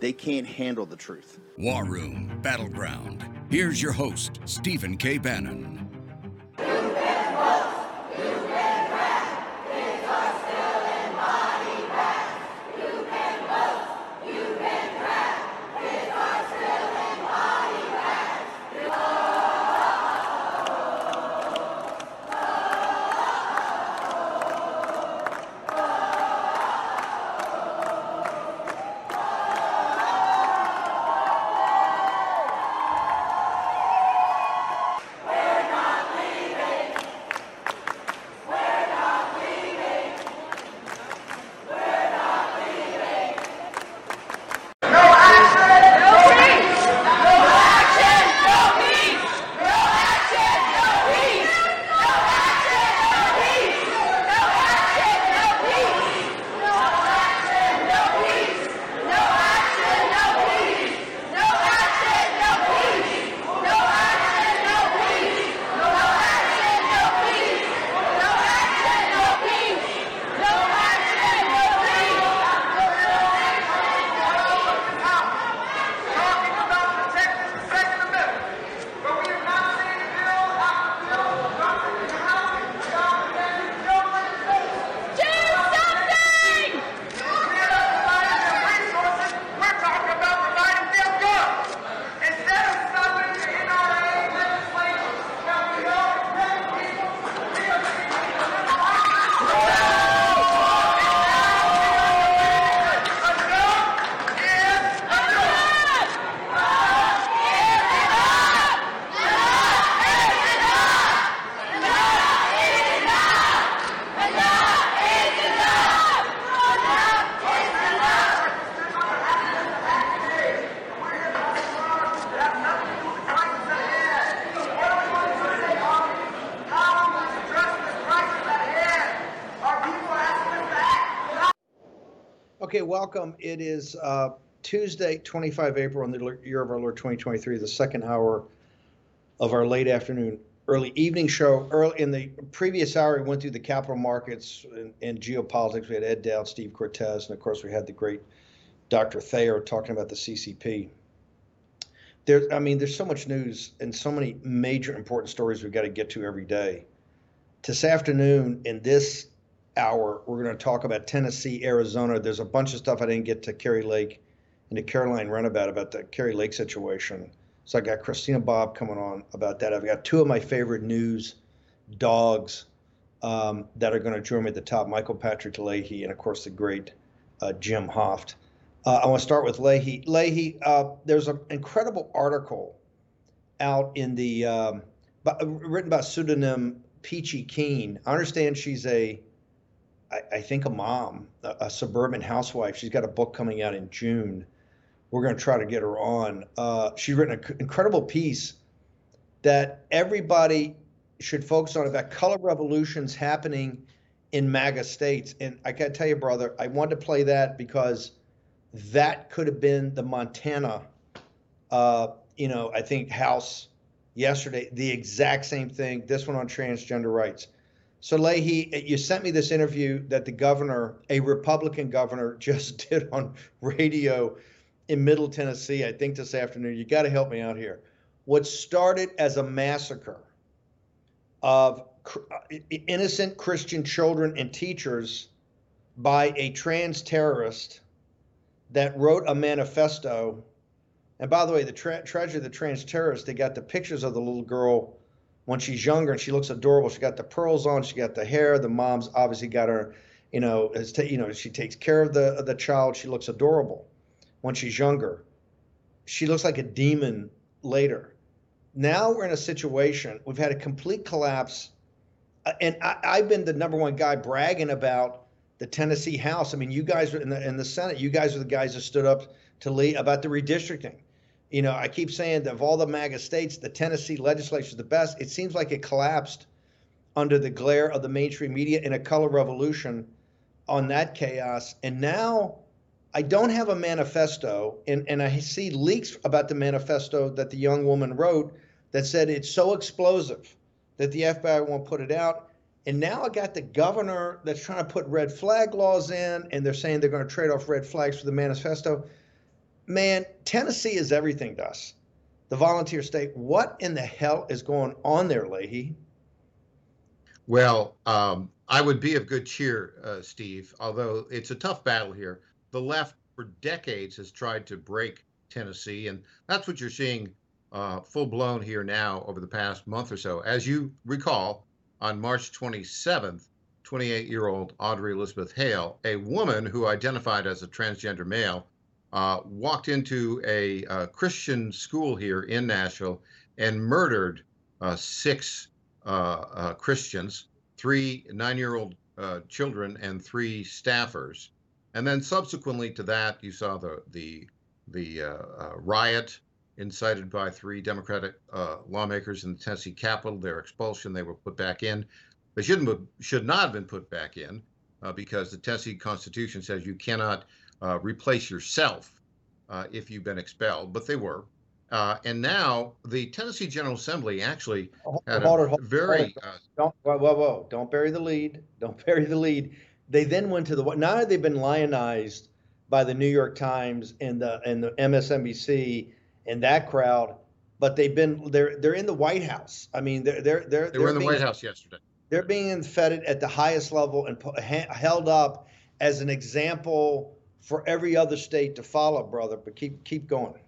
they can't handle the truth. War Room Battleground. Here's your host, Stephen K. Bannon. Welcome. It is uh, Tuesday, 25 April in the year of our Lord 2023, the second hour of our late afternoon, early evening show. Early in the previous hour, we went through the capital markets and, and geopolitics. We had Ed Dowd, Steve Cortes, and of course, we had the great Dr. Thayer talking about the CCP. There, I mean, there's so much news and so many major important stories we've got to get to every day. This afternoon, in this hour, we're going to talk about Tennessee, Arizona. There's a bunch of stuff I didn't get to Kari Lake and to Caroline Runabout about the Kari Lake situation. So I got Christina Bobb coming on about that. I've got two of my favorite news dogs um, that are going to join me at the top Michael Patrick Leahy and, of course, the great uh, Jim Hoft. Uh, I want to start with Leahy. Leahy, uh, there's an incredible article out in the um, written by pseudonym Peachy Keen. I understand she's a I, I think a mom, a, a, suburban housewife. She's got a book coming out in June. We're going to try to get her on. Uh, she's written an incredible piece that everybody should focus on about color revolutions happening in MAGA states. And I got to tell you, brother, I wanted to play that because that could have been the Montana, uh, you know, I think House yesterday, the exact same thing. This one on transgender rights. So Leahy, you sent me this interview that the governor, a Republican governor, just did on radio in Middle Tennessee, I think this afternoon. You got to help me out here. What started as a massacre of uh, innocent Christian children and teachers by a trans terrorist that wrote a manifesto. And by the way, the tra- of the trans terrorist, they got the pictures of the little girl when she's younger and she looks adorable. She got the pearls on, she got the hair. The mom's obviously got her, you know, as ta- you know, she takes care of the of the child. She looks adorable when she's younger. She looks like a demon later. Now we're in a situation. We've had a complete collapse, uh, and I, have been the number one guy bragging about the Tennessee House. I mean, you guys in the in the Senate, you guys are the guys that stood up to Lee about the redistricting. You know, I keep saying that of all the MAGA states, the Tennessee legislature is the best. It seems like it collapsed under the glare of the mainstream media in a color revolution on that chaos. And now I don't have a manifesto, and, and I see leaks about the manifesto that the young woman wrote that said it's so explosive that the FBI won't put it out. And now I got the governor that's trying to put red flag laws in, and they're saying they're going to trade off red flags for the manifesto. Man, Tennessee is everything to us. The volunteer state. What in the hell is going on there, Leahy? Well, um, I would be of good cheer, uh, Steve, although it's a tough battle here. The left, for decades, has tried to break Tennessee, and that's what you're seeing uh, full blown here now over the past month or so. As you recall, on March 27th, 28 year old Audrey Elizabeth Hale, a woman who identified as a transgender male, uh, walked into a, a, uh, Christian school here in Nashville and murdered uh, six uh, uh, Christians, three nine year old uh, children, and three staffers. And then subsequently to that, you saw the, the, the riot incited by three Democratic uh, lawmakers in the Tennessee Capitol. Their expulsion, they were put back in. They shouldn't should not have been put back in uh, because the Tennessee Constitution says you cannot uh, replace yourself uh, if you've been expelled, but they were. Uh, and now the Tennessee General Assembly actually had hold a hold very uh, don't whoa, whoa whoa don't bury the lead don't bury the lead. They then went to the now they've been lionized by the New York Times and the and the MSNBC and that crowd, but they've been they're they're in the White House. I mean, they're they're they're they were in the being, White House yesterday. They're being fed at the highest level and held up as an example for every other state to follow, brother. But keep keep going.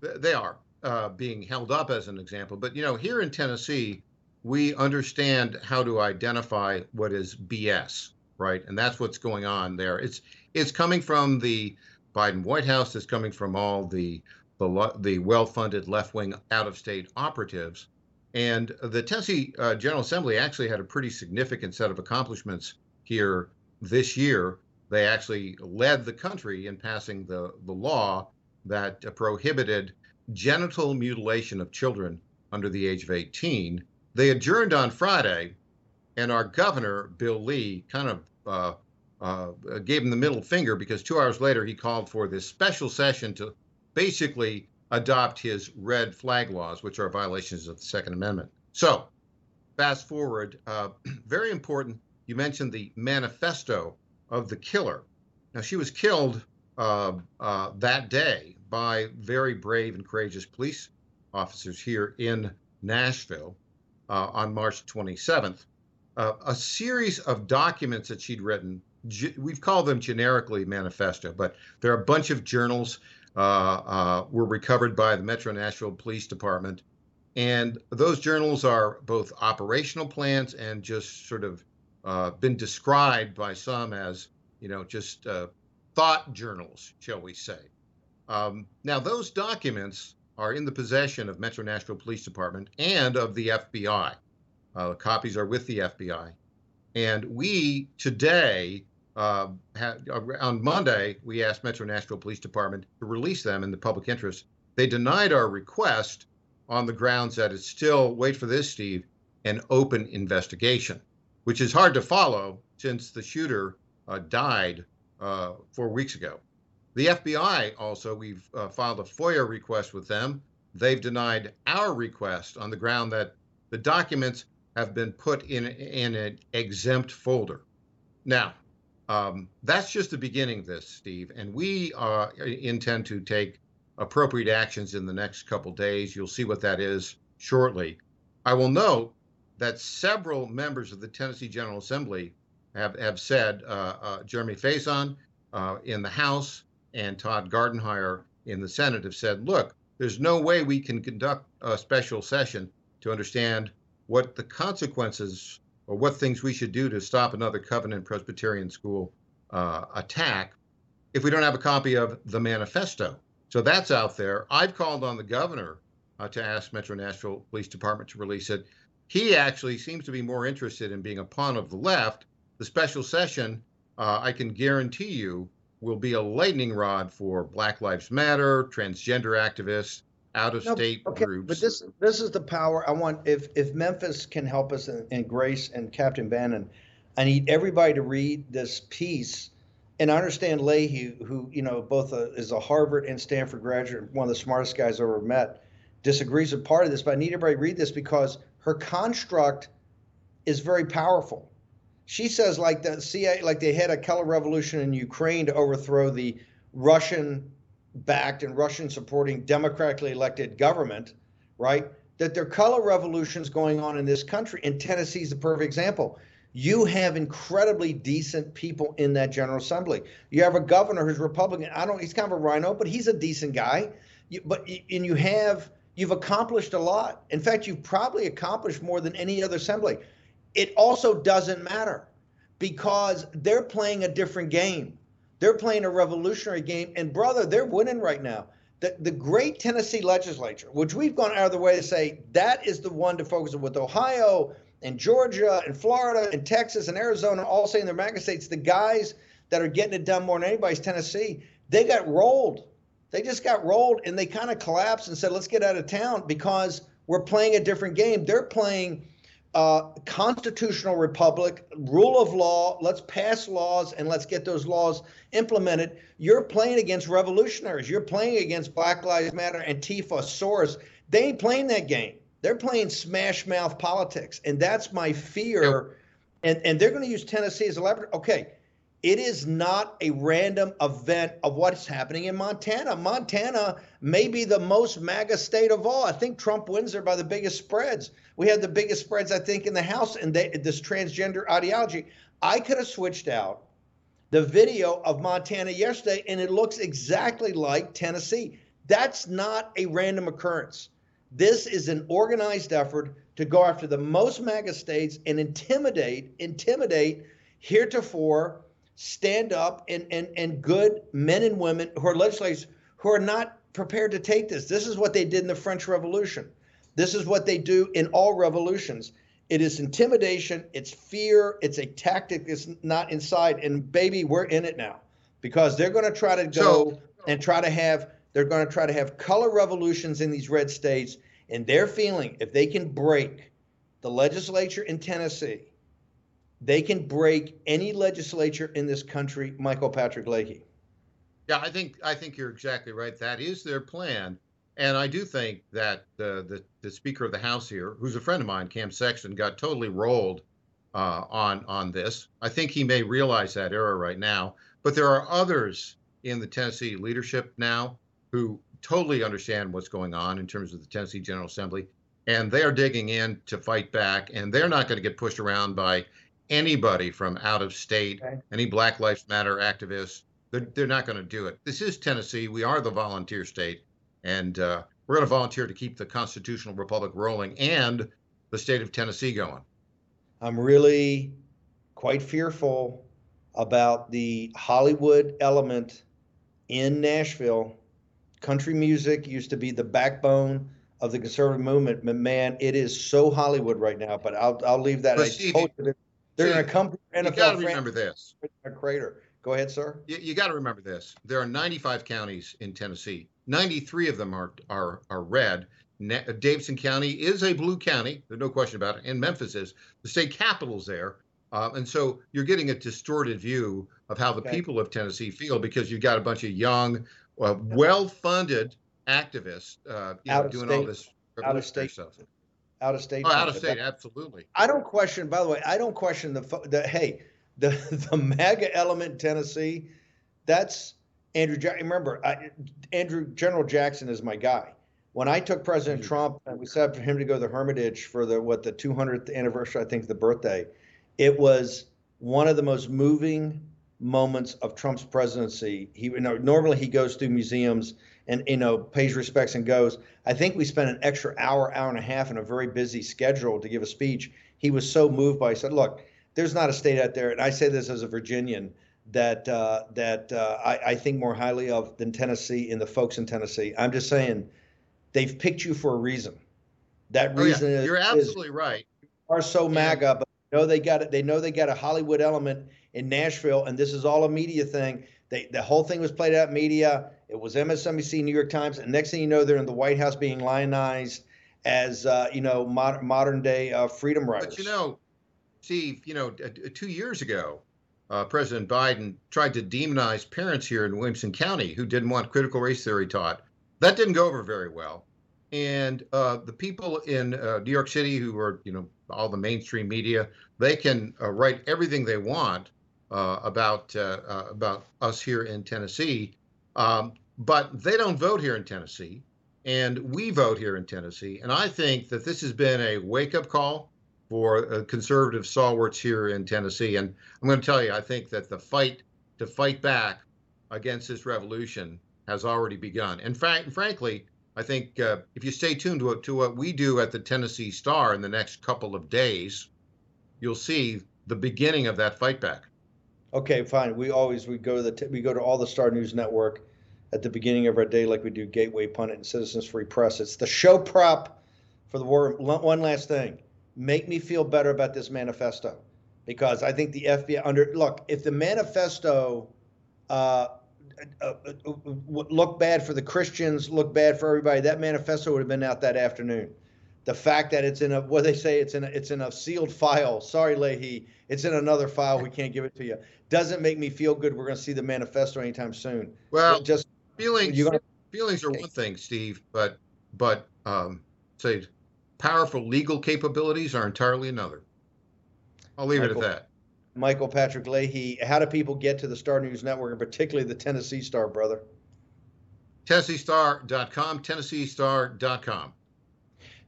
They are uh, being held up as an example, but you know, here in Tennessee, we understand how to identify what is BS, right? And that's what's going on there. It's it's coming from the Biden White House. It's coming from all the the, the well-funded left-wing out-of-state operatives. And the Tennessee uh, General Assembly actually had a pretty significant set of accomplishments here this year. They actually led the country in passing the, the law that prohibited genital mutilation of children under the age of 18. They adjourned on Friday, and our governor, Bill Lee, kind of uh, uh, gave him the middle finger because two hours later he called for this special session to basically adopt his red flag laws, which are violations of the Second Amendment. So, fast forward, uh, very important. You mentioned the manifesto of the killer. Now, she was killed uh, uh, that day by very brave and courageous police officers here in Nashville uh, on March 27th. Uh, a series of documents that she'd written, we've called them generically manifesto, but there are a bunch of journals uh, uh, were recovered by the Metro Nashville Police Department. And those journals are both operational plans and just sort of uh, been described by some as, you know, just uh, thought journals, shall we say. Um, now, those documents are in the possession of Metro Nashville Police Department and of the FBI. Uh, copies are with the FBI. And we today uh, on Monday, we asked Metro Nashville Police Department to release them in the public interest. They denied our request on the grounds that it's still, wait for this, Steve, an open investigation, which is hard to follow since the shooter uh, died uh, four weeks ago. The FBI also, we've uh, filed a FOIA request with them. They've denied our request on the ground that the documents have been put in, in an exempt folder. Now, um, that's just the beginning of this, Steve. And we uh, intend to take appropriate actions in the next couple days. You'll see what that is shortly. I will note that several members of the Tennessee General Assembly have, have said, uh, uh, Jeremy Faison uh, in the House and Todd Gardenhire in the Senate have said, look, there's no way we can conduct a special session to understand what the consequences or what things we should do to stop another Covenant Presbyterian school uh, attack if we don't have a copy of the manifesto. So that's out there. I've called on the governor uh, to ask Metro Nashville Police Department to release it. He actually seems to be more interested in being a pawn of the left. The special session, uh, I can guarantee you, will be a lightning rod for Black Lives Matter, transgender activists, out of state no, okay, groups. But this this is the power I want. If if Memphis can help us and, and Grace and Captain Bannon, I need everybody to read this piece. And I understand Leahy, who you know both a, is a Harvard and Stanford graduate, one of the smartest guys I've ever met, disagrees with part of this. But I need everybody to read this because her construct is very powerful. She says like the CIA, like they had a color revolution in Ukraine to overthrow the Russian backed and Russian supporting democratically elected government, right? That there are color revolutions going on in this country. And Tennessee is the perfect example. You have incredibly decent people in that General Assembly. You have a governor who's Republican. I don't. He's kind of a RINO, but he's a decent guy. You, but and you have you've accomplished a lot. In fact, you've probably accomplished more than any other assembly. It also doesn't matter because they're playing a different game. They're playing a revolutionary game. And brother, they're winning right now. The, the great Tennessee legislature, which we've gone out of the way to say that is the one to focus on with Ohio and Georgia and Florida and Texas and Arizona all saying they're MAGA states, the guys that are getting it done more than anybody's Tennessee, they got rolled. They just got rolled and they kind of collapsed and said, let's get out of town because we're playing a different game. They're playing uh, constitutional republic, rule of law. Let's pass laws and let's get those laws implemented. You're playing against revolutionaries. You're playing against Black Lives Matter, Antifa, Soros. They ain't playing that game. They're playing smash mouth politics, and that's my fear. Yep. And and they're going to use Tennessee as a laboratory. Okay, it is not a random event of what's happening in Montana. Montana may be the most MAGA state of all. I think Trump wins there by the biggest spreads. We had the biggest spreads, I think, in the House, and this transgender ideology. I could have switched out the video of Montana yesterday, and it looks exactly like Tennessee. That's not a random occurrence. This is an organized effort to go after the most MAGA states and intimidate, intimidate heretofore stand up and, and, and good men and women who are legislators who are not prepared to take this. This is what they did in the French Revolution. This is what they do in all revolutions. It is intimidation, it's fear, it's a tactic that's not inside. And baby, we're in it now because they're going to try to go so, and try to have they're going to try to have color revolutions in these red states and they're feeling if they can break the legislature in Tennessee they can break any legislature in this country, Michael Patrick Leahy. Yeah, I think I think you're exactly right. That is their plan. And I do think that the, the, the Speaker of the House here, who's a friend of mine, Cam Sexton, got totally rolled uh, on on this. I think he may realize that error right now. But there are others in the Tennessee leadership now who totally understand what's going on in terms of the Tennessee General Assembly, and they are digging in to fight back. And they're not going to get pushed around by anybody from out of state, okay. any Black Lives Matter activists. They're, they're not going to do it. This is Tennessee. We are the volunteer state, and uh, we're going to volunteer to keep the constitutional republic rolling and the state of Tennessee going. I'm really quite fearful about the Hollywood element in Nashville. Country music used to be the backbone of the conservative movement, but man, it is so Hollywood right now. But I'll I'll leave that. But Steve, they're going to come. NFL you got to remember this. A crater. Go ahead, sir. You, you got to remember this. There are 95 counties in Tennessee. 93 of them are are are red. Ne- Davidson County is a blue county. There's no question about it. And Memphis is. The state capital's there. Uh, and so you're getting a distorted view of how the okay. people of Tennessee feel because you've got a bunch of young, uh, well-funded activists uh, you know, doing state. all this out of state stuff out of state. Oh, out of state, absolutely. I don't question. By the way, I don't question the the hey the the MAGA element in Tennessee. That's Andrew. Remember, I, Andrew General Jackson is my guy. When I took President mm-hmm. Trump and we set up for him to go to the Hermitage for the what the 200th anniversary, I think the birthday, it was one of the most moving moments of Trump's presidency. He you know, normally he goes through museums and you know pays respects and goes. I think we spent an extra hour, hour and a half in a very busy schedule to give a speech. He was so moved by. He said, "Look, there's not a state out there, and I say this as a Virginian." That uh, that uh, I, I think more highly of than Tennessee and the folks in Tennessee. I'm just saying, they've picked you for a reason. That reason oh, yeah. You're absolutely is, right. Are so MAGA, but know they got it. They know they got a Hollywood element in Nashville, and this is all a media thing They, the whole thing was played out media. It was MSNBC, New York Times, and next thing you know, they're in the White House being lionized as uh, you know modern modern day uh, freedom riders. But you know, Steve, you know, two years ago, uh, President Biden tried to demonize parents here in Williamson County who didn't want critical race theory taught. That didn't go over very well. And uh, the people in uh, New York City who are, you know, all the mainstream media, they can uh, write everything they want about uh, about us here in Tennessee, um, but they don't vote here in Tennessee, and we vote here in Tennessee. And I think that this has been a wake up call for conservative stalwarts here in Tennessee. And I'm going to tell you, I think that the fight to fight back against this revolution has already begun. And frankly, I think uh, if you stay tuned to, to what we do at the Tennessee Star in the next couple of days, you'll see the beginning of that fight back. Okay, fine. We always we go to the we go to all the Star News Network at the beginning of our day, like we do Gateway Pundit and Citizens Free Press. It's the show prop for the war. One last thing, make me feel better about this manifesto, because I think the FBI under look if the manifesto. Uh, uh, uh, uh look bad for the Christians, look bad for everybody. That manifesto would have been out that afternoon. The fact that it's in a what they say it's in a, it's in a sealed file. Sorry, Leahy, it's in another file. We can't give it to you. Doesn't make me feel good. We're going to see the manifesto anytime soon. Well, just feelings. Gonna, feelings are one thing, Steve, but but um, say powerful legal capabilities are entirely another. I'll leave Michael, it at that. Michael Patrick Leahy, how do people get to the Star News Network and particularly the Tennessee Star, brother? TennesseeStar.com, TennesseeStar.com.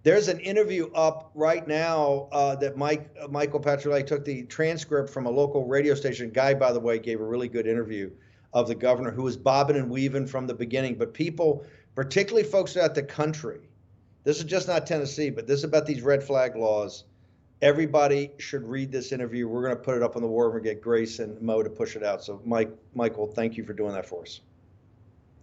There's an interview up right now uh, that Mike uh, Michael Patrick took the transcript from a local radio station. Guy, by the way, gave a really good interview of the governor who was bobbing and weaving from the beginning. But people, particularly folks out the country, this is just not Tennessee, but this is about these red flag laws. Everybody should read this interview. We're going to put it up on the war and get Grace and Mo to push it out. So, Mike, Michael, thank you for doing that for us.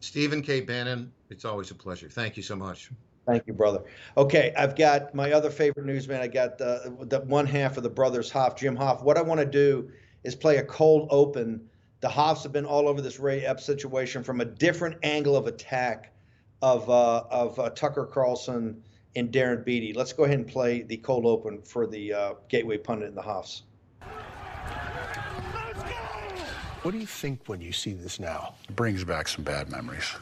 Stephen K. Bannon, it's always a pleasure. Thank you so much. Thank you, brother. Okay, I've got my other favorite newsman. I got the, the one half of the brothers Hoft, Jim Hoft. What I want to do is play a cold open. The Hofts have been all over this Ray Epps situation from a different angle of attack of uh, of uh, Tucker Carlson and Darren Beattie. Let's go ahead and play the cold open for the uh, Gateway Pundit and the Hofts. What do you think when you see this now? It brings back some bad memories.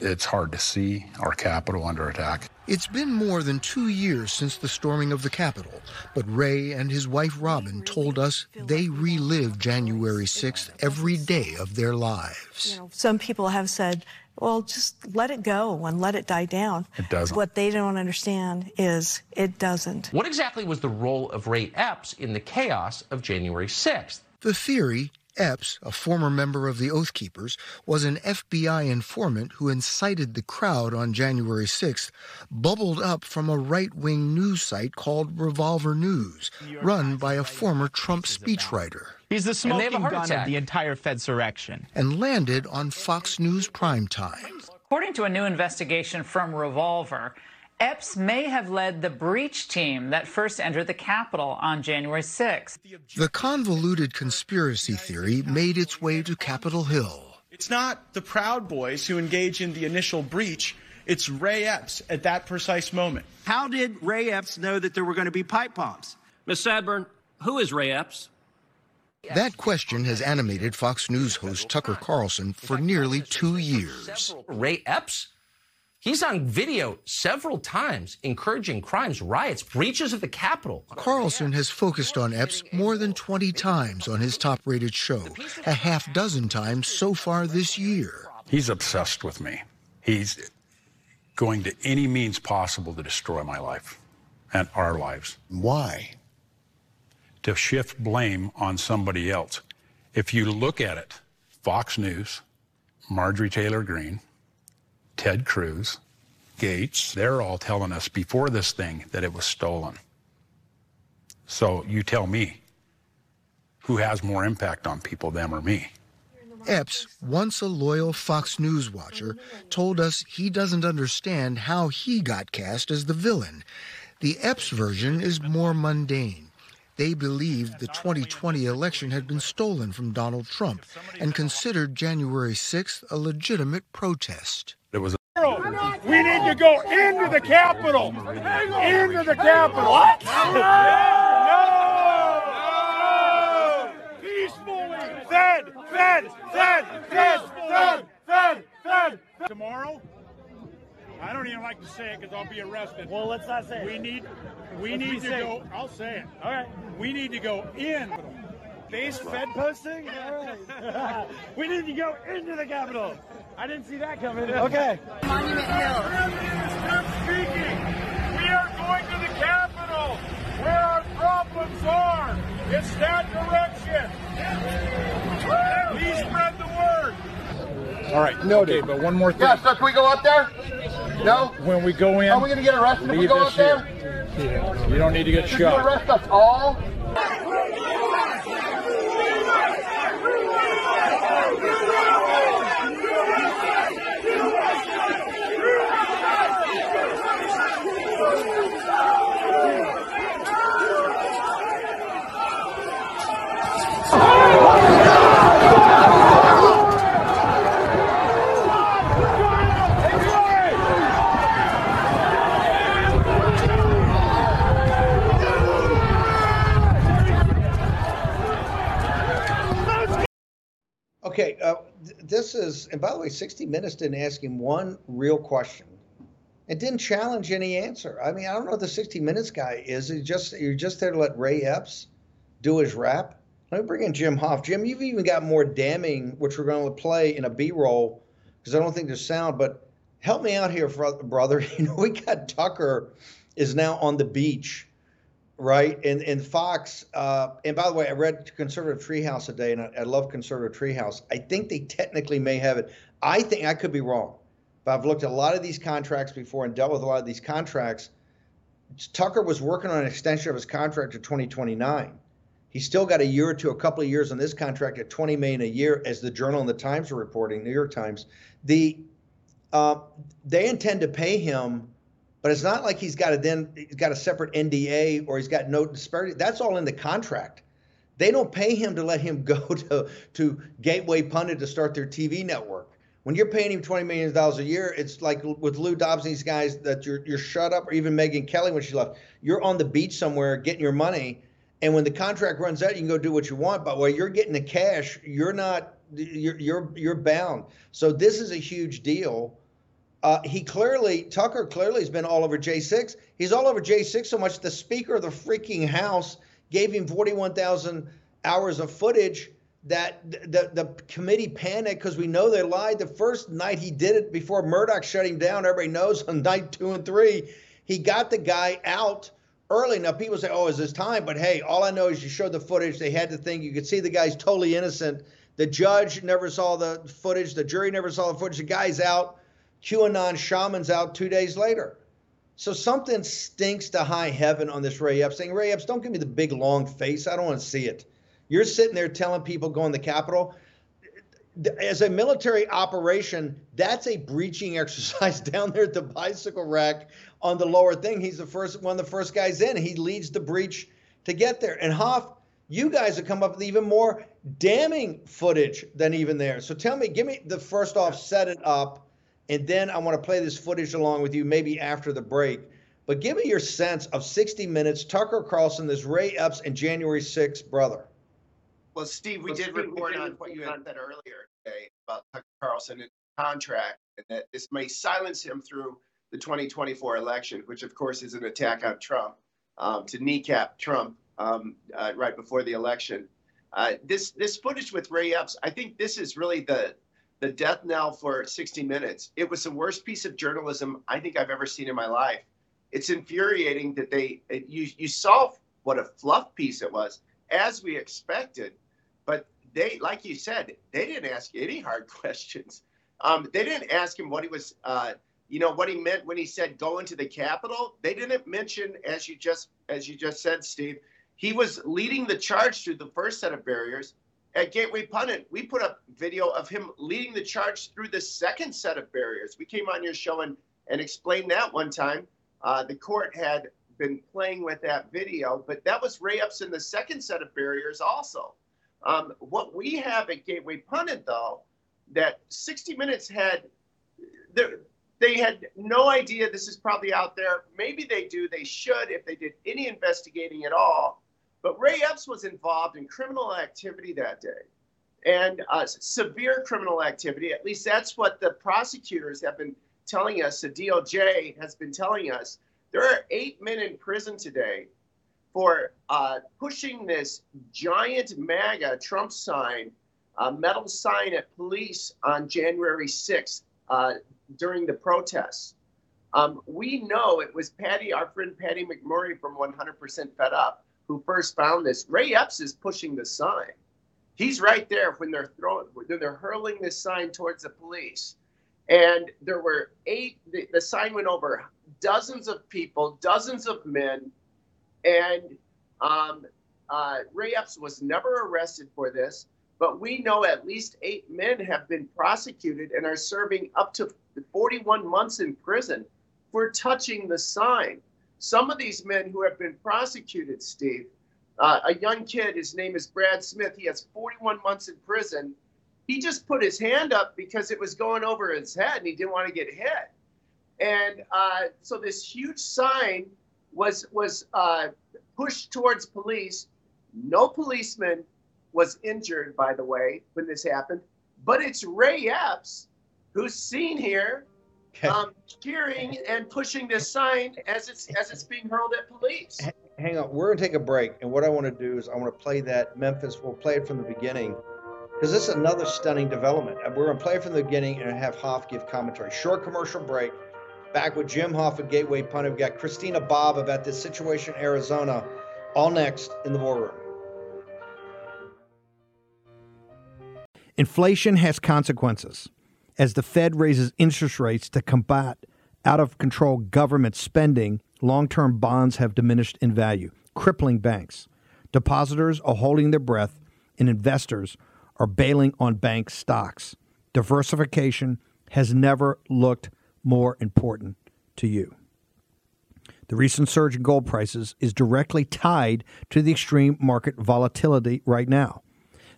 It's hard to see our capital under attack. It's been more than two years since the storming of the Capitol, but Ray and his wife Robin told us they relive January 6th every day of their lives. You know, some people have said, well, just let it go and let it die down. It doesn't. What they don't understand is it doesn't. What exactly was the role of Ray Epps in the chaos of January 6th? The theory Epps, a former member of the Oath Keepers, was an FBI informant who incited the crowd on January 6th, bubbled up from a right wing news site called Revolver News, run by a former Trump speechwriter. He's the smoking gun attack. of the entire Fedsurrection. And landed on Fox News primetime. According to a new investigation from Revolver, Epps may have led the breach team that first entered the Capitol on January 6th. The convoluted conspiracy theory made its way to Capitol Hill. It's not the Proud Boys who engage in the initial breach. It's Ray Epps at that precise moment. How did Ray Epps know that there were going to be pipe bombs? Ms. Sanborn, who is Ray Epps? That question has animated Fox News host Tucker Carlson for nearly two years. Ray Epps? He's on video several times encouraging crimes, riots, breaches of the Capitol. Carlson has focused on Epps more than 20 times on his top rated show, a half dozen times so far this year. He's obsessed with me. He's going to any means possible to destroy my life and our lives. Why? To shift blame on somebody else. If you look at it, Fox News, Marjorie Taylor Greene, Ted Cruz, Gaetz, they're all telling us before this thing that it was stolen. So you tell me who has more impact on people, them or me? Epps, once a loyal Fox News watcher, told us he doesn't understand how he got cast as the villain. The Epps version is more mundane. They believed the 2020 election had been stolen from Donald Trump and considered January 6th a legitimate protest. It was we need to go into the Capitol. Into the Capitol. What? No! No! Peacefully. Fed, fed, fed, fed, fed, fed, fed. Tomorrow, I don't even like to say it because I'll be arrested. Well, let's not say it. We need, we Let's need to safe. go. I'll say it. All right. We need to go in. Base Fed posting? All right. we need to go into the Capitol. I didn't see that coming. Okay. Monument Hill. Speaking. We are going to the Capitol, where our problems are. It's that direction. Please spread the word. All right, noted. Okay, but one more thing. Yeah, so can we go up there? No? When we go in, Are we going to get arrested if we go this up there? here. You don't need to get Did you shot. arrest us all? This is, and by the way, 60 Minutes didn't ask him one real question. It didn't challenge any answer. I mean, I don't know what the 60 Minutes guy is. He just you're just there to let Ray Epps do his rap. Let me bring in Jim Hoft. Jim, you've even got more damning, which we're going to play in a B-roll because I don't think there's sound. But help me out here, brother. You know, we got Tucker is now on the beach right? And and Fox. Uh, and by the way, I read Conservative Treehouse today, and I, I love Conservative Treehouse. I think they technically may have it. I think I could be wrong, but I've looked at a lot of these contracts before and dealt with a lot of these contracts. Tucker was working on an extension of his contract to 2029. He's still got a year or two, a couple of years on this contract at 20 million a year, as the Journal and the Times are reporting, New York Times. The uh, they intend to pay him but it's not like he's got a then he's got a separate NDA or he's got no disparity. That's all in the contract. They don't pay him to let him go to to Gateway Pundit to start their TV network. When you're paying him twenty million dollars a year, it's like with Lou Dobbs and these guys that you're you're shut up, or even Megyn Kelly when she left. You're on the beach somewhere getting your money, and when the contract runs out, you can go do what you want. But while you're getting the cash, you're not you're you're you're bound. So this is a huge deal. Uh, he clearly, Tucker clearly has been all over J6. He's all over J6 so much the Speaker of the freaking House gave him 41,000 hours of footage that the, the committee panicked because we know they lied. The first night he did it before Murdoch shut him down, everybody knows on night two and three, he got the guy out early. Now people say, oh, is this time? But hey, all I know is you showed the footage. They had to think you could see the guy's totally innocent. The judge never saw the footage. The jury never saw the footage. The guy's out. QAnon shaman's out two days later. So something stinks to high heaven on this Ray Epps thing. Ray Epps, don't give me the big long face. I don't want to see it. You're sitting there telling people go in the Capitol. As a military operation, that's a breaching exercise down there at the bicycle rack on the lower thing. He's the first one of the first guys in. He leads the breach to get there. And Hoft, you guys have come up with even more damning footage than even there. So tell me, give me the first off, set it up and then I want to play this footage along with you maybe after the break. But give me your sense of 60 Minutes, Tucker Carlson, this Ray Epps, and January 6th brother. Well, Steve, we Well, did Steve, we report did on what you had said earlier today about Tucker Carlson and the contract, and that this may silence him through the 2024 election, which of course is an attack on Trump um, to kneecap Trump um, uh, right before the election. Uh, this this footage with Ray Epps, I think this is really the the death knell for 60 Minutes. It was the worst piece of journalism I think I've ever seen in my life. It's infuriating that they it, you you saw what a fluff piece it was, as we expected, but they, like you said, they didn't ask any hard questions. Um, they didn't ask him what he was, uh, you know, what he meant when he said go into the Capitol. They didn't mention, as you just as you just said, Steve, he was leading the charge through the first set of barriers. At Gateway Pundit, we put up video of him leading the charge through the second set of barriers. We came on your show and, and explained that one time. Uh, the court had been playing with that video, but that was Ray Epps in the second set of barriers also. Um, what we have at Gateway Pundit, though, that 60 Minutes had, they had no idea this is probably out there. Maybe they do. They should if they did any investigating at all. But Ray Epps was involved in criminal activity that day and uh, severe criminal activity. At least that's what the prosecutors have been telling us. The DOJ has been telling us. There are eight men in prison today for uh, pushing this giant MAGA Trump sign, uh, metal sign at police on January 6th uh, during the protests. Um, we know it was Patty, our friend Patty McMurray from 100% Fed Up, who first found this. Ray Epps is pushing the sign. He's right there when they're throwing, when they're hurling this sign towards the police. And there were eight, the, the sign went over dozens of people, dozens of men. And um, uh, Ray Epps was never arrested for this, but we know at least eight men have been prosecuted and are serving up to 41 months in prison for touching the sign. Some of these men who have been prosecuted, Steve, uh, a young kid, his name is Brad Smith, he has 41 months in prison. He just put his hand up because it was going over his head and he didn't want to get hit. And uh, so this huge sign was was uh, pushed towards police. No policeman was injured, by the way, when this happened. But it's Ray Epps who's seen here um, cheering and pushing this sign as it's as it's being hurled at police. Hang on, we're gonna take a break, and what I want to do is I want to play that Memphis. We'll play it from the beginning because this is another stunning development. We're gonna play it from the beginning and have Hoft give commentary. Short commercial break. Back with Jim Hoft at Gateway Pundit. We've got Christina Bobb about this situation in Arizona. All next in the war room. Inflation has consequences. As the Fed raises interest rates to combat out of control government spending, long term bonds have diminished in value, crippling banks. Depositors are holding their breath, and investors are bailing on bank stocks. Diversification has never looked more important to you. The recent surge in gold prices is directly tied to the extreme market volatility right now.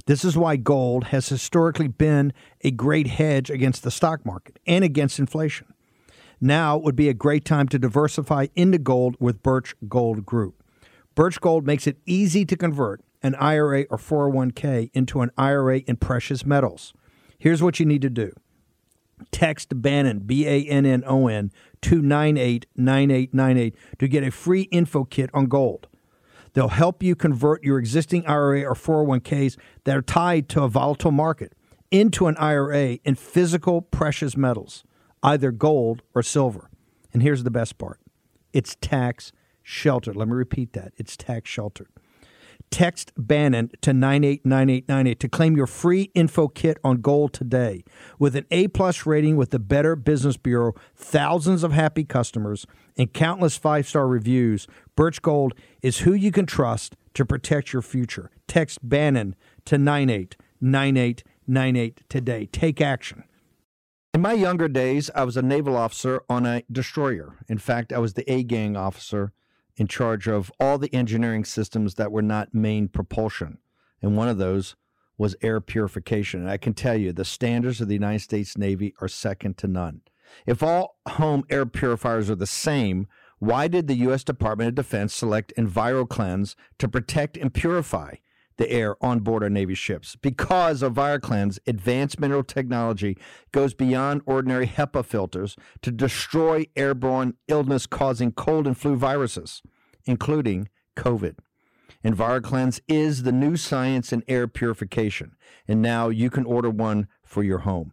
This is why gold has historically been a great hedge against the stock market and against inflation. Now would be a great time to diversify into gold with Birch Gold Group. Birch Gold makes it easy to convert an IRA or 401k into an IRA in precious metals. Here's what you need to do. Text Bannon, B A N N O N, to 989898 to get a free info kit on gold. They'll help you convert your existing IRA or 401ks that are tied to a volatile market into an IRA in physical precious metals, either gold or silver. And here's the best part it's tax sheltered. Let me repeat that it's tax sheltered. Text Bannon to 989898 to claim your free info kit on gold today. With an A plus rating with the Better Business Bureau, thousands of happy customers, and countless five star reviews, Birch Gold is who you can trust to protect your future. Text Bannon to 989898 today. Take action. In my younger days, I was a naval officer on a destroyer. In fact, I was the A gang officer in charge of all the engineering systems that were not main propulsion. And one of those was air purification. And I can tell you, the standards of the United States Navy are second to none. If all home air purifiers are the same, why did the U.S. Department of Defense select EnviroKlenz to protect and purify the air on board our Navy ships? Because EnviroKlenz advanced mineral technology goes beyond ordinary HEPA filters to destroy airborne illness causing cold and flu viruses, including COVID. EnviroKlenz is the new science in air purification, and now you can order one for your home.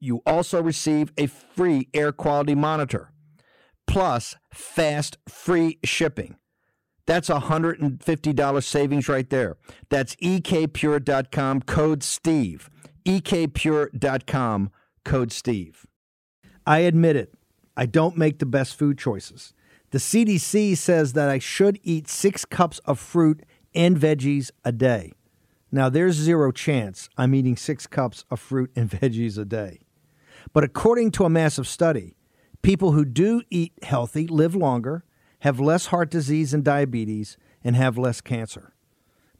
you also receive a free air quality monitor plus fast free shipping. That's a $150 savings right there. That's ekpure.com, code STEVE. ekpure.com, code STEVE. I admit it, I don't make the best food choices. The CDC says that I should eat six cups of fruit and veggies a day. Now, there's zero chance I'm eating six cups of fruit and veggies a day. But according to a massive study, people who do eat healthy live longer have less heart disease and diabetes, and have less cancer.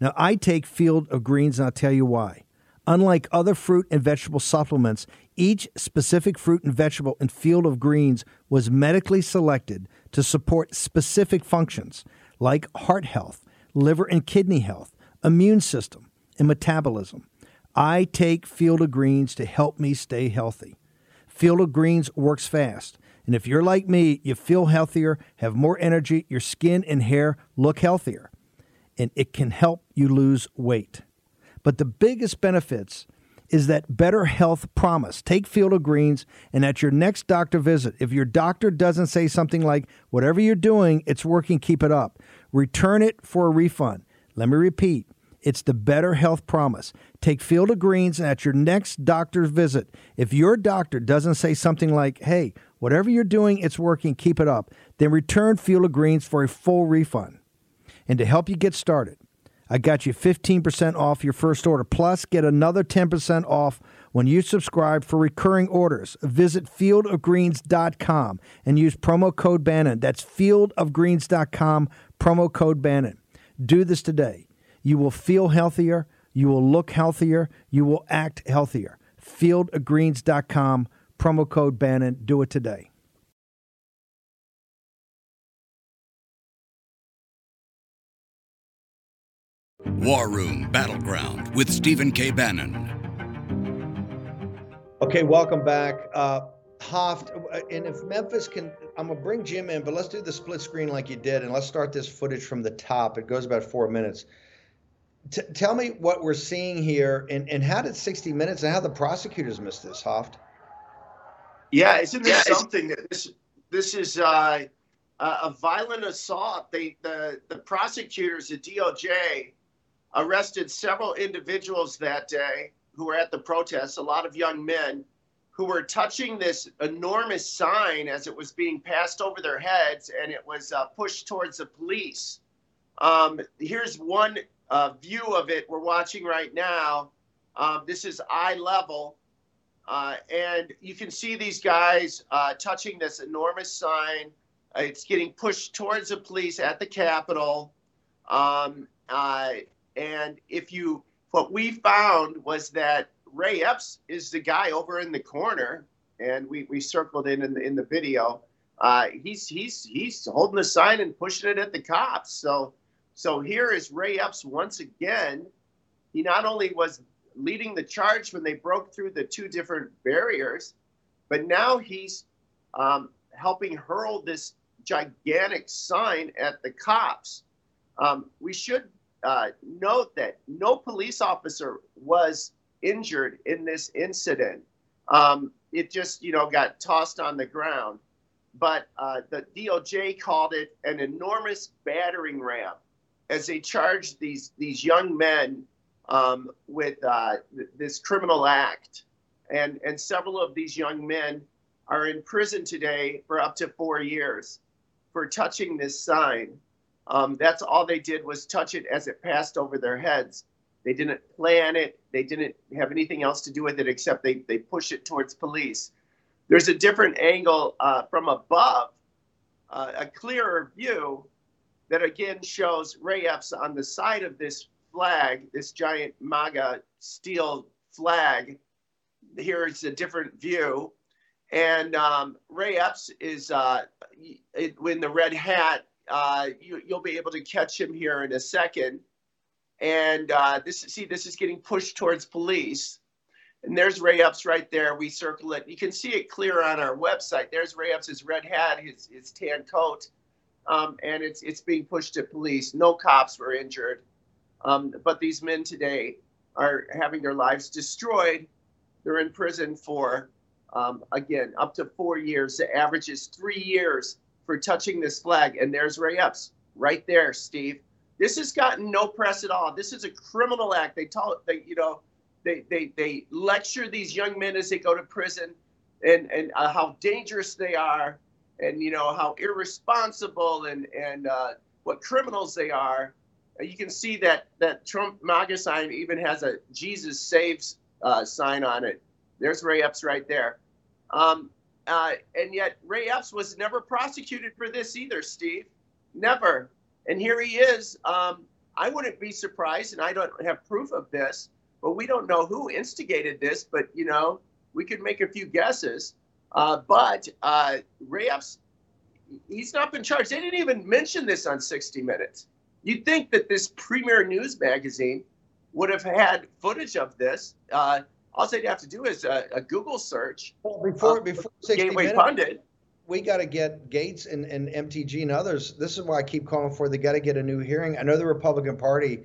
Now, I take Field of Greens, and I'll tell you why. Unlike other fruit and vegetable supplements, each specific fruit and vegetable in Field of Greens was medically selected to support specific functions like heart health, liver and kidney health, immune system, and metabolism. I take Field of Greens to help me stay healthy. Field of Greens works fast. And if you're like me, you feel healthier, have more energy, your skin and hair look healthier, and it can help you lose weight. But the biggest benefits is that better health promise. Take Field of Greens, and at your next doctor visit, if your doctor doesn't say something like, whatever you're doing, it's working, keep it up, return it for a refund. Let me repeat it's the better health promise. Take Field of Greens at your next doctor's visit. If your doctor doesn't say something like, hey, whatever you're doing, it's working, keep it up, then return Field of Greens for a full refund. And to help you get started, I got you 15% off your first order. Plus, get another 10% off when you subscribe for recurring orders. Visit fieldofgreens.com and use promo code Bannon. That's fieldofgreens.com, promo code Bannon. Do this today. You will feel healthier. You will look healthier. You will act healthier. Fieldofgreens.com, promo code Bannon. Do it today. War Room Battleground with Stephen K. Bannon. Okay, welcome back. Uh, Hoft, uh, and if Memphis can, I'm gonna bring Jim in, but let's do the split screen like you did, and let's start this footage from the top. It goes about four minutes. T- tell me what we're seeing here, and, and how did 60 Minutes and how the prosecutors missed this, Hoft? Yeah, isn't this yeah, something that this this is uh, a violent assault? They the the prosecutors, the DOJ, arrested several individuals that day who were at the protests. A lot of young men who were touching this enormous sign as it was being passed over their heads, and it was uh, pushed towards the police. Um, here's one uh, view of it we're watching right now. Um, this is eye level. Uh, and you can see these guys uh, touching this enormous sign. Uh, it's getting pushed towards the police at the Capitol. Um, uh, and if you, what we found was that Ray Epps is the guy over in the corner, and we, we circled in in the, in the video. Uh, he's he's he's holding the sign and pushing it at the cops. So so here is Ray Epps once again. He not only was leading the charge when they broke through the two different barriers, but now he's um, helping hurl this gigantic sign at the cops. Um, we should uh, note that no police officer was injured in this incident. Um, it just, you know, got tossed on the ground. But uh, the DOJ called it an enormous battering ram as they charged these these young men um, with uh, th- this criminal act, and and several of these young men are in prison today for up to four years for touching this sign. Um, that's all they did was touch it as it passed over their heads. They didn't plan it. They didn't have anything else to do with it except they they push it towards police. There's a different angle uh, from above, uh, a clearer view that again shows Ray Epps on the side of this flag, this giant MAGA steel flag. Here is a different view. And um, Ray Epps is uh, in the red hat. Uh, you, will be able to catch him here in a second. And uh, this, see, this is getting pushed towards police. And there's Ray Epps right there. We circle it. You can see it clear on our website. There's Ray Epps' red hat, his, his tan coat um, and it's it's being pushed to police. No cops were injured, um, but these men today are having their lives destroyed. They're in prison for um, again up to four years. The average is three years for touching this flag. And there's Ray Epps right there, Steve. This has gotten no press at all. This is a criminal act. They tell they, you know, they they they lecture these young men as they go to prison, and and uh, how dangerous they are, and you know how irresponsible and and uh, what criminals they are. You can see that that Trump MAGA sign even has a Jesus saves uh, sign on it. There's Ray Epps right there. Um, uh, and yet Ray Epps was never prosecuted for this either, Steve. Never. And here he is. Um, I wouldn't be surprised, and I don't have proof of this, but we don't know who instigated this. But you know, we could make a few guesses. Uh, but uh, Ray Epps, he's not been charged. They didn't even mention this on 60 Minutes. You'd think that this premier news magazine would have had footage of this. Uh, all they'd have to do is a, a Google search. Well, before uh, before 60 Gateway minutes, Pundit. we got to get Gaetz and, and MTG and others. This is why I keep calling for they got to get a new hearing. I know the Republican Party,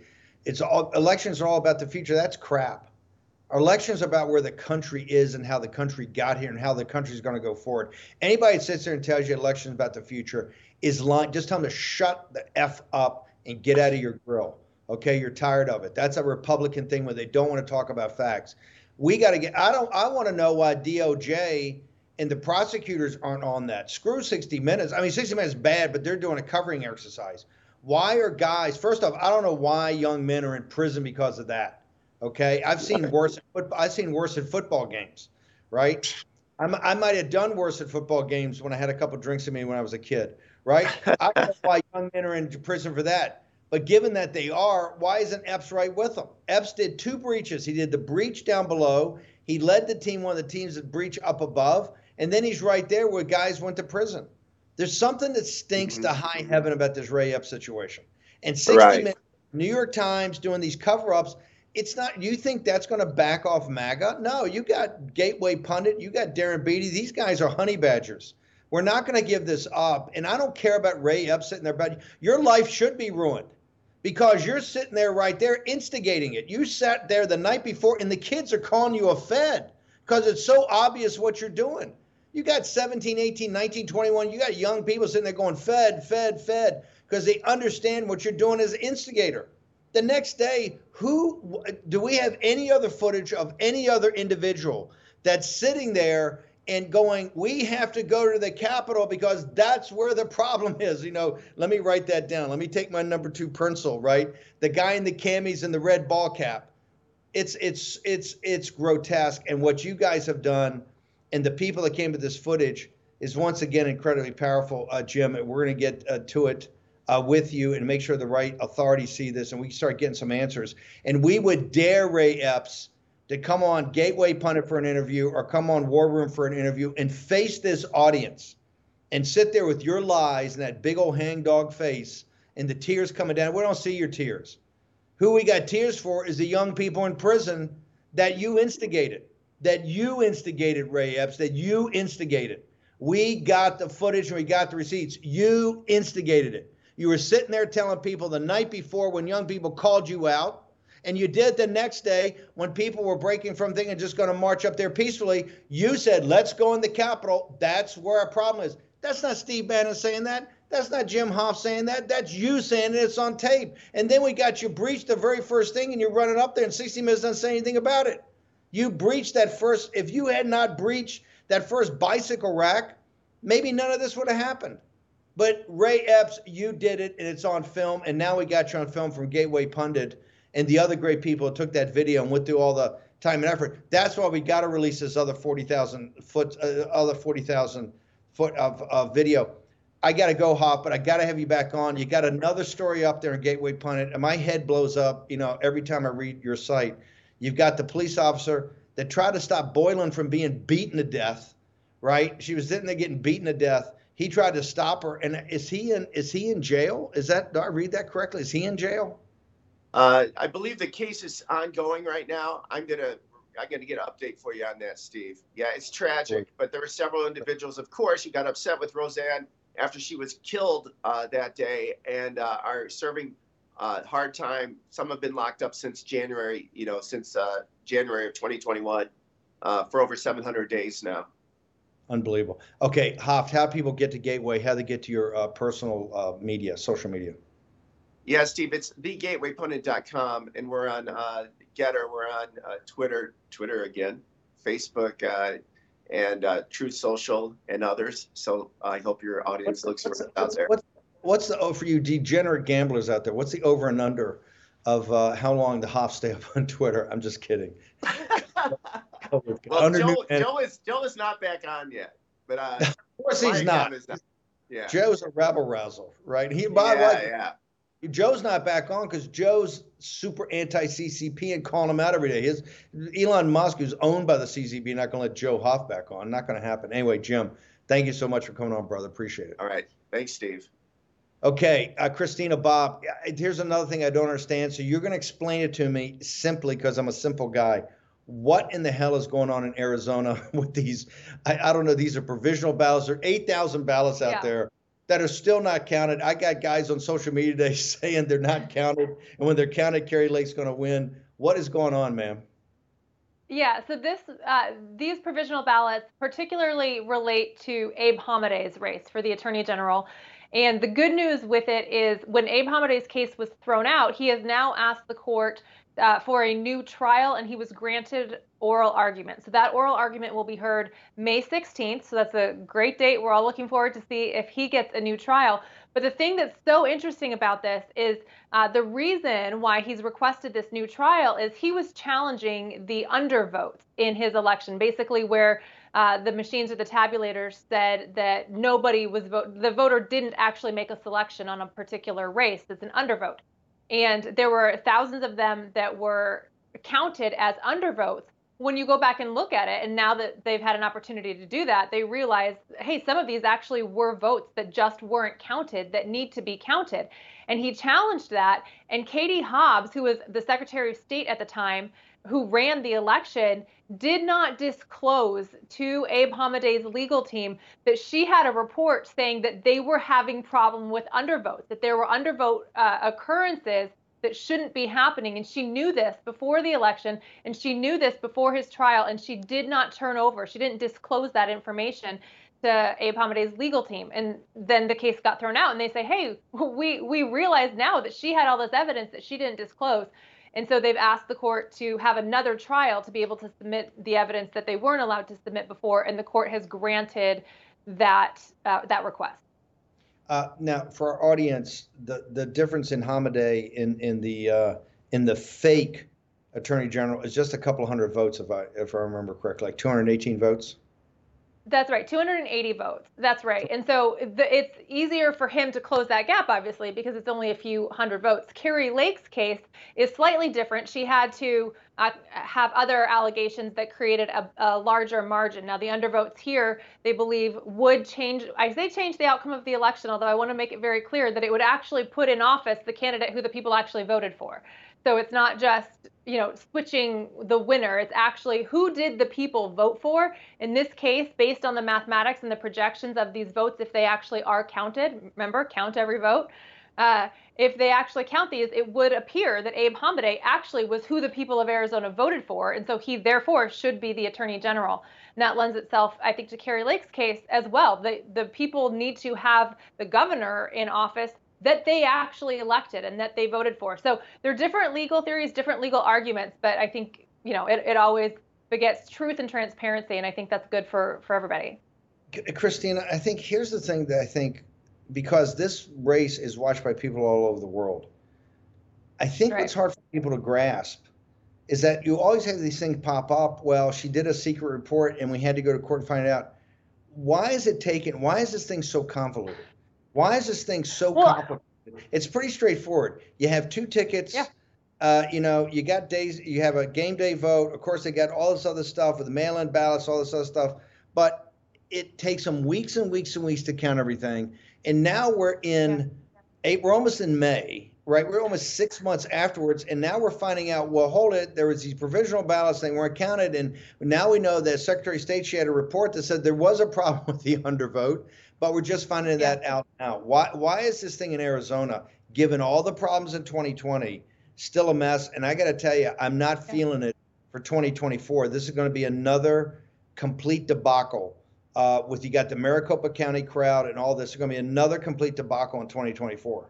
it's all elections are all about the future. That's crap. Elections about where the country is and how the country got here and how the country is going to go forward. Anybody that sits there and tells you elections about the future is lying. Just tell them to shut the f up and get out of your grill. Okay, you're tired of it. That's a Republican thing where they don't want to talk about facts. We got to get. I don't. I want to know why DOJ and the prosecutors aren't on that. Screw 60 Minutes. I mean, 60 Minutes is bad, but they're doing a covering exercise. Why are guys? First off, I don't know why young men are in prison because of that. Okay, I've seen worse. I've seen worse at football games, right? I'm, i might have done worse at football games when I had a couple drinks in me when I was a kid, right? I don't know why young men are in prison for that. But given that they are, why isn't Epps right with them? Epps did two breaches. He did the breach down below. He led the team, one of the teams that breach up above, and then he's right there where guys went to prison. There's something that stinks mm-hmm. to high heaven about this Ray Epps situation. And 60 Right. minutes, New York Times doing these cover-ups. It's not. You think that's going to back off MAGA? No. You got Gateway Pundit. You got Darren Beattie. These guys are honey badgers. We're not going to give this up. And I don't care about Ray Epps sitting there, but your life should be ruined because you're sitting there right there instigating it. You sat there the night before, and the kids are calling you a Fed because it's so obvious what you're doing. You got 17, 18, 19, 21. You got young people sitting there going, Fed, Fed, Fed, because they understand what you're doing as instigator. The next day, who do we have any other footage of any other individual that's sitting there and going, we have to go to the Capitol because that's where the problem is. You know, let me write that down. Let me take my number two pencil, right? The guy in the camis and the red ball cap. It's it's it's it's grotesque. And what you guys have done and the people that came to this footage is once again incredibly powerful, uh, Jim. And we're going to get uh, to it uh, with you and make sure the right authorities see this and we start getting some answers. And we would dare Ray Epps to come on Gateway Pundit for an interview or come on War Room for an interview and face this audience and sit there with your lies and that big old hangdog face and the tears coming down. We don't see your tears. Who we got tears for is the young people in prison that you instigated, that you instigated, Ray Epps, that you instigated. We got the footage and we got the receipts. You instigated it. You were sitting there telling people the night before when young people called you out, and you did the next day when people were breaking from thing and just going to march up there peacefully. You said, let's go in the Capitol. That's where our problem is. That's not Steve Bannon saying that. That's not Jim Hoft saying that. That's you saying it. It's on tape. And then we got you breached the very first thing, and you're running up there, and 60 Minutes doesn't say anything about it. You breached that first. If you had not breached that first bicycle rack, maybe none of this would have happened. But Ray Epps, you did it, and it's on film. And now we got you on film from Gateway Pundit and the other great people who took that video and went through all the time and effort. That's why we got to release this other 40,000 foot, uh, other 40,000 foot of, of video. I got to go, Hoft, but I got to have you back on. You got another story up there in Gateway Pundit, and my head blows up, you know, every time I read your site. You've got the police officer that tried to stop Boyland from being beaten to death, right? She was sitting there getting beaten to death. He tried to stop her, and is he in? Is he in jail? Is that? Do I read that correctly? Is he in jail? Uh, I believe the case is ongoing right now. I'm gonna I'm gonna get an update for you on that, Steve. Yeah, it's tragic, but there were several individuals, of course, who got upset with Rosanne after she was killed uh, that day and uh, are serving uh, hard time. Some have been locked up since January, you know, since uh, January of 2021 uh, for over 700 days now. Unbelievable. Okay, Hoft, how people get to Gateway? How they get to your uh, personal uh, media, social media? Yeah, Steve, it's thegatewaypundit.com, and we're on uh, Gettr, we're on uh, Twitter, Twitter again, Facebook, uh, and uh, Truth Social, and others. So I hope your audience what's, looks what's, out there. What's, what's the oh for you degenerate gamblers out there? What's the over and under of uh, how long the Hoft stay up on Twitter? I'm just kidding. well, Joe, Joe, is Joe is not back on yet, but uh, of course he's not. not. Yeah. Joe's a rebel rouser, right? He by yeah, what? Yeah. Joe's not back on because Joe's super anti CCP and calling him out every day. His Elon Musk, who's owned by the CCP, not going to let Joe Hoft back on. Not going to happen. Anyway, Jim, thank you so much for coming on, brother. Appreciate it. All right. Thanks, Steve. Okay, uh, Christina Bobb, Here's another thing I don't understand. So you're going to explain it to me simply because I'm a simple guy. What in the hell is going on in Arizona with these? I, I don't know. These are provisional ballots. There are 8,000 ballots out yeah. there that are still not counted. I got guys on social media today saying they're not counted, and when they're counted, Kari Lake's going to win. What is going on, ma'am? Yeah, so this uh, these provisional ballots particularly relate to Abe Hamadeh's race for the Attorney General. And the good news with it is when Abe Hamadeh's case was thrown out, he has now asked the court uh, for a new trial and he was granted oral argument. So that oral argument will be heard May 16th. So that's a great date. We're all looking forward to see if he gets a new trial. But the thing that's so interesting about this is uh, the reason why he's requested this new trial is he was challenging the undervotes in his election, basically where uh, the machines or the tabulators said that nobody was the voter didn't actually make a selection on a particular race. It's an undervote. And there were thousands of them that were counted as undervotes. When you go back and look at it, and now that they've had an opportunity to do that, they realize, hey, some of these actually were votes that just weren't counted that need to be counted. And he challenged that. And Katie Hobbs, who was the Secretary of State at the time, who ran the election, did not disclose to Abe Hamadeh's legal team that she had a report saying that they were having problem with undervotes, that there were undervote uh, occurrences that shouldn't be happening. And she knew this before the election, and she knew this before his trial, and she did not turn over. She didn't disclose that information to Abe Hamadeh's legal team. And then the case got thrown out, and they say, hey, we, we realize now that she had all this evidence that she didn't disclose. And so they've asked the court to have another trial to be able to submit the evidence that they weren't allowed to submit before, and the court has granted that uh, that request. Uh, now, for our audience, the the difference in Hamadeh in in the uh, in the fake attorney general is just a couple hundred votes, if I if I remember correctly, like 218 votes. That's right, 280 votes. That's right. And so the, it's easier for him to close that gap, obviously, because it's only a few hundred votes. Kari Lake's case is slightly different. She had to uh, have other allegations that created a, a, larger margin. Now, the undervotes here, they believe, would change, I say change the outcome of the election, although I want to make it very clear that it would actually put in office the candidate who the people actually voted for. So it's not just, you know, switching the winner. It's actually who did the people vote for? In this case, based on the mathematics and the projections of these votes, if they actually are counted, remember, count every vote. Uh, if they actually count these, it would appear that Abe Hamadeh actually was who the people of Arizona voted for, and so he therefore should be the attorney general. And that lends itself, I think, to Kari Lake's case as well. The the people need to have the governor in office that they actually elected and that they voted for. So there are different legal theories, different legal arguments, but I think, you know, it, it always begets truth and transparency, and I think that's good for, for everybody. Christina, I think here's the thing that I think because this race is watched by people all over the world. I think right. what's hard for people to grasp is that you always have these things pop up. Well, she did a secret report and we had to go to court and find out. Why is it taken? Why is this thing so convoluted? Why is this thing so well, complicated? It's pretty straightforward. You have two tickets. Yeah. Uh, you know, you got days. You have a game day vote. Of course, they got all this other stuff with the mail-in ballots, all this other stuff. But it takes them weeks and weeks and weeks to count everything. And now we're in, yeah. we're almost in May, right? We're almost six months afterwards, and now we're finding out. Well, hold it. There was these provisional ballots they weren't counted, and now we know that Secretary of State she had a report that said there was a problem with the undervote but we're just finding yeah. that out now. Why why is this thing in Arizona, given all the problems in 2020, still a mess? And I got to tell you, I'm not feeling it for 2024. This is going to be another complete debacle uh, with you got the Maricopa County crowd and all this, it's going to be another complete debacle in 2024.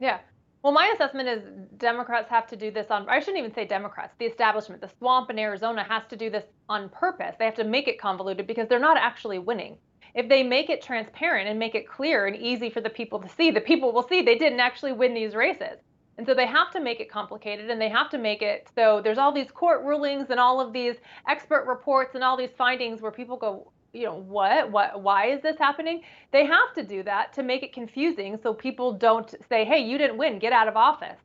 Yeah. Well, my assessment is Democrats have to do this on, I shouldn't even say Democrats, the establishment, the swamp in Arizona has to do this on purpose. They have to make it convoluted because they're not actually winning. If they make it transparent and make it clear and easy for the people to see, the people will see they didn't actually win these races. And so they have to make it complicated and they have to make it so there's all these court rulings and all of these expert reports and all these findings where people go, you know what? What? Why is this happening? They have to do that to make it confusing so people don't say hey you didn't win. Get out of office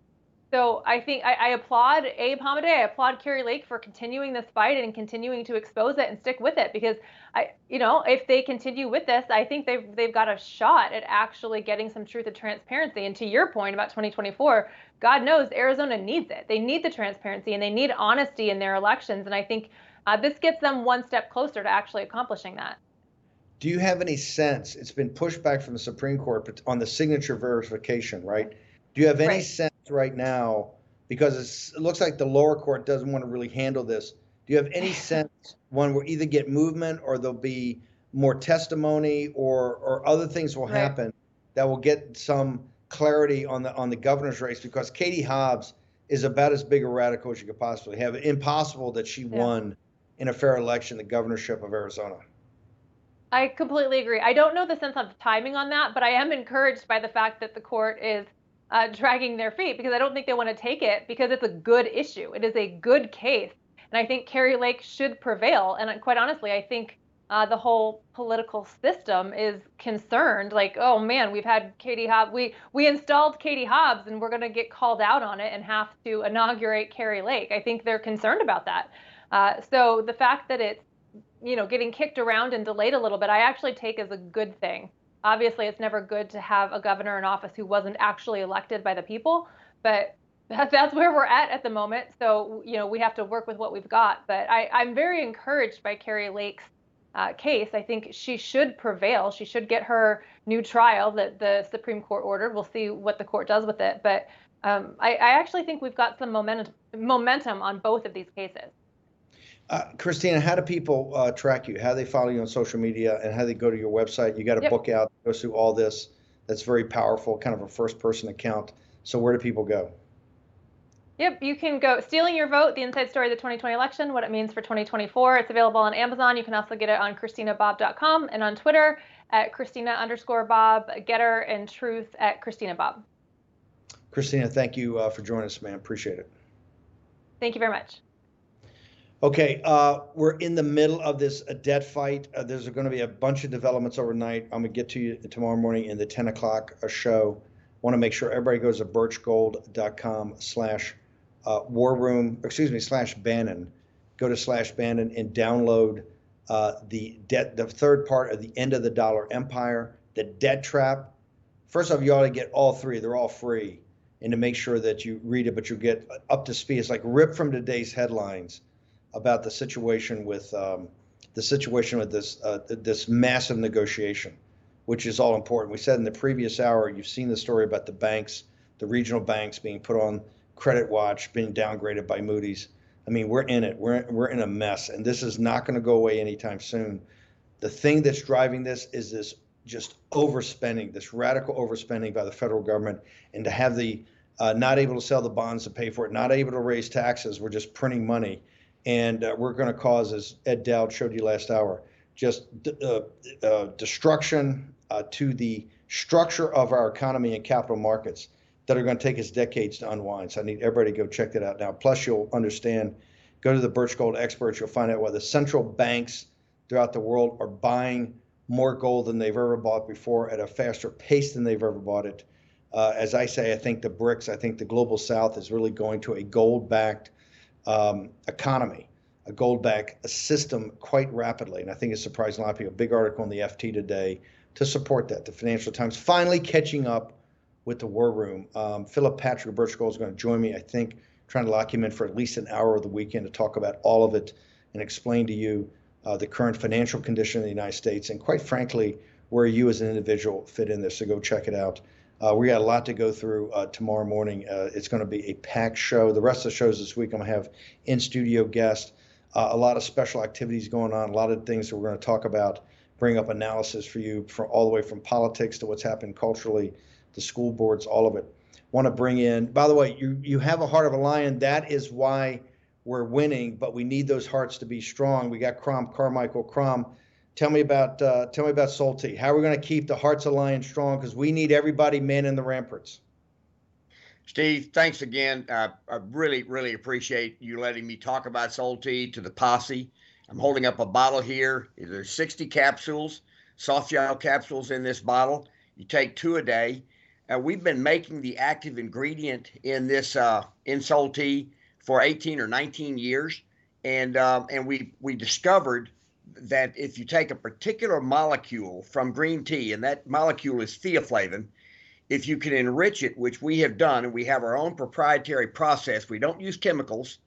so i think i, I applaud abe hamadeh i applaud kari lake for continuing this fight and continuing to expose it and stick with it because i you know if they continue with this i think they've they've got a shot at actually getting some truth and transparency and to your point about 2024 god knows arizona needs it they need the transparency and they need honesty in their elections and i think uh, this gets them one step closer to actually accomplishing that. Do you have any sense? It's been pushed back from the Supreme Court on the signature verification, right? Do you have any right. sense right now? Because it looks like the lower court doesn't want to really handle this. Do you have any sense one will either get movement or there'll be more testimony or or other things will happen right. that will get some clarity on the on the governor's race? Because Katie Hobbs is about as big a radical as you could possibly have. Impossible that she yeah. won in a fair election the governorship of Arizona. I completely agree. I don't know the sense of timing on that, but I am encouraged by the fact that the court is uh, dragging their feet because I don't think they want to take it because it's a good issue. It is a good case. And I think Kari Lake should prevail. And quite honestly, I think uh, the whole political system is concerned. Like, oh man, we've had Katie Hobbs. We we installed Katie Hobbs, and we're going to get called out on it and have to inaugurate Kari Lake. I think they're concerned about that. Uh, so the fact that it's you know getting kicked around and delayed a little bit, I actually take as a good thing. Obviously, it's never good to have a governor in office who wasn't actually elected by the people, but that's where we're at at the moment. So you know we have to work with what we've got. But I, I'm very encouraged by Kari Lake's uh, case. I think she should prevail. She should get her new trial that the Supreme Court ordered. We'll see what the court does with it. But um, I, I, actually think we've got some momentum momentum on both of these cases. Uh, Christina, how do people uh, track you? How do they follow you on social media and how do they go to your website? You got a yep. book out, goes through all this. That's very powerful, kind of a first person account. So where do people go? Yep, you can go Stealing Your Vote, the inside story of the 2020 election, what it means for 2024. It's available on Amazon. You can also get it on ChristinaBobb.com and on Twitter at Christina underscore Bobb, Gettr and Truth at Christina Bobb. Christina, thank you uh, for joining us, man. Appreciate it. Thank you very much. Okay, uh, we're in the middle of this uh, debt fight. Uh, there's going to be a bunch of developments overnight. I'm going to get to you tomorrow morning in the 10 o'clock uh, show. Want to make sure everybody goes to birchgold.com slash uh, war room, excuse me, slash Bannon. Go to slash Bannon and download uh, the debt, the third part of the end of the dollar empire, the debt trap. First off, you ought to get all three. They're all free, and to make sure that you read it, but you get up to speed. It's like ripped from today's headlines about the situation with um, the situation with this uh, this massive negotiation, which is all important. We said in the previous hour, you've seen the story about the banks, the regional banks being put on credit watch, being downgraded by Moody's. I mean, we're in it. We're we're in a mess, and this is not going to go away anytime soon. The thing that's driving this is this just overspending, this radical overspending by the federal government, and to have the uh, not able to sell the bonds to pay for it, not able to raise taxes. We're just printing money and uh, we're going to cause, as Ed Dowd showed you last hour, just uh, uh, destruction uh, to the structure of our economy and capital markets that are going to take us decades to unwind. So I need everybody to go check that out now. Plus, you'll understand. Go to the Birch Gold experts. You'll find out why the central banks throughout the world are buying more gold than they've ever bought before at a faster pace than they've ever bought it. Uh, as I say, I think the BRICS, I think the global South is really going to a gold-backed um, economy, a gold back system quite rapidly. And I think it surprised a lot of people. A big article in the FT today to support that. The Financial Times finally catching up with the war room. Um, Philip Patrick of Birch Gold is going to join me, I think, trying to lock him in for at least an hour of the weekend to talk about all of it and explain to you uh, the current financial condition in the United States and, quite frankly, where you as an individual fit in this. So go check it out. Uh, we got a lot to go through uh, tomorrow morning. Uh, it's going to be a packed show. The rest of the shows this week, I'm going to have in studio guests, uh, a lot of special activities going on, a lot of things that we're going to talk about. bring up analysis for you from all the way from politics to what's happened culturally, the school boards, all of it. Want to bring in. By the way, you you have a heart of a lion. That is why we're winning, but we need those hearts to be strong. We got Crom Carmichael Crom. Tell me about uh, tell me about Salty. How are we going to keep the hearts of lion strong? Because we need everybody manning the ramparts. Steve, thanks again. Uh, I really, really appreciate you letting me talk about Salty to the posse. I'm holding up a bottle here. There's 60 capsules, soft gel capsules in this bottle. You take two a day. Uh, we've been making the active ingredient in this uh, insole tea for 18 or 19 years, and um, and we we discovered that if you take a particular molecule from green tea, and that molecule is theaflavin, if you can enrich it, which we have done, and we have our own proprietary process, we don't use chemicals,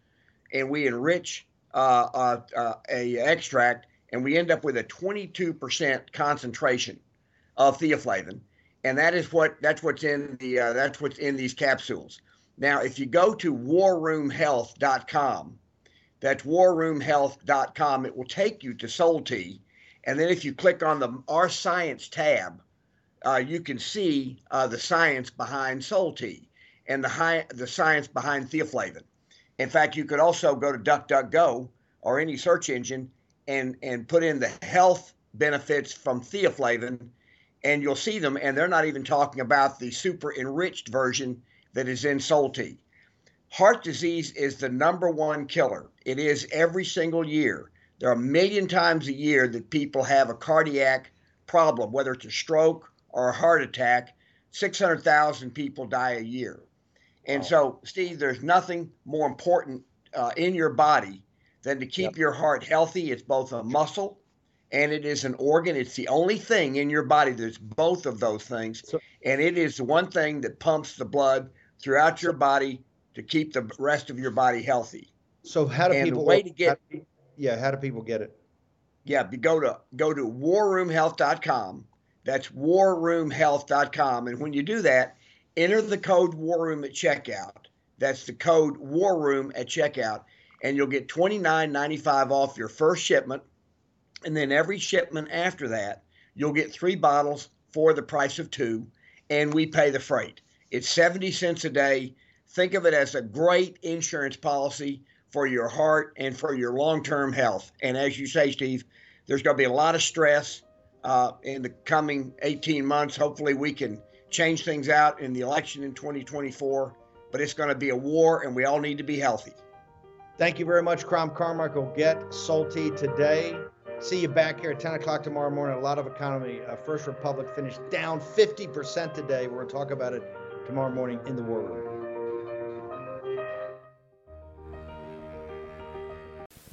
and we enrich uh, uh, uh, a extract, and we end up with a 22% concentration of theaflavin, and that is what that's what's in the uh, that's what's in these capsules. Now, if you go to warroomhealth.com, that's warroomhealth.com, it will take you to Soul and then if you click on the Our Science tab, uh, you can see uh, the science behind Soul and the high, the science behind theaflavin. In fact, you could also go to DuckDuckGo or any search engine and and put in the health benefits from theaflavin, and you'll see them. And they're not even talking about the super enriched version that is in Soul. Heart disease is the number one killer. It is every single year. There are a million times a year that people have a cardiac problem, whether it's a stroke or a heart attack. 600,000 people die a year. And wow. so, Steve, there's nothing more important uh, in your body than to keep yep. your heart healthy. It's both a muscle and it is an organ. It's the only thing in your body that's both of those things. So, and it is the one thing that pumps the blood throughout your body to keep the rest of your body healthy. So how do and people way to get how, yeah, how do people get it? Yeah, go to go to warroomhealth.com. That's warroomhealth.com. And when you do that, enter the code War Room at checkout. That's the code War Room at checkout, and you'll get $29.95 off your first shipment. And then every shipment after that, you'll get three bottles for the price of two, and we pay the freight. It's 70 cents a day. Think of it as a great insurance policy for your heart and for your long term health. And as you say, Steve, there's going to be a lot of stress uh, in the coming 18 months. Hopefully, we can change things out in the election in 2024, but it's going to be a war and we all need to be healthy. Thank you very much, Crom Carmichael. Get salty today. See you back here at 10 o'clock tomorrow morning. A lot of economy. Uh, First Republic finished down 50% today. We're going to talk about it tomorrow morning in the War Room.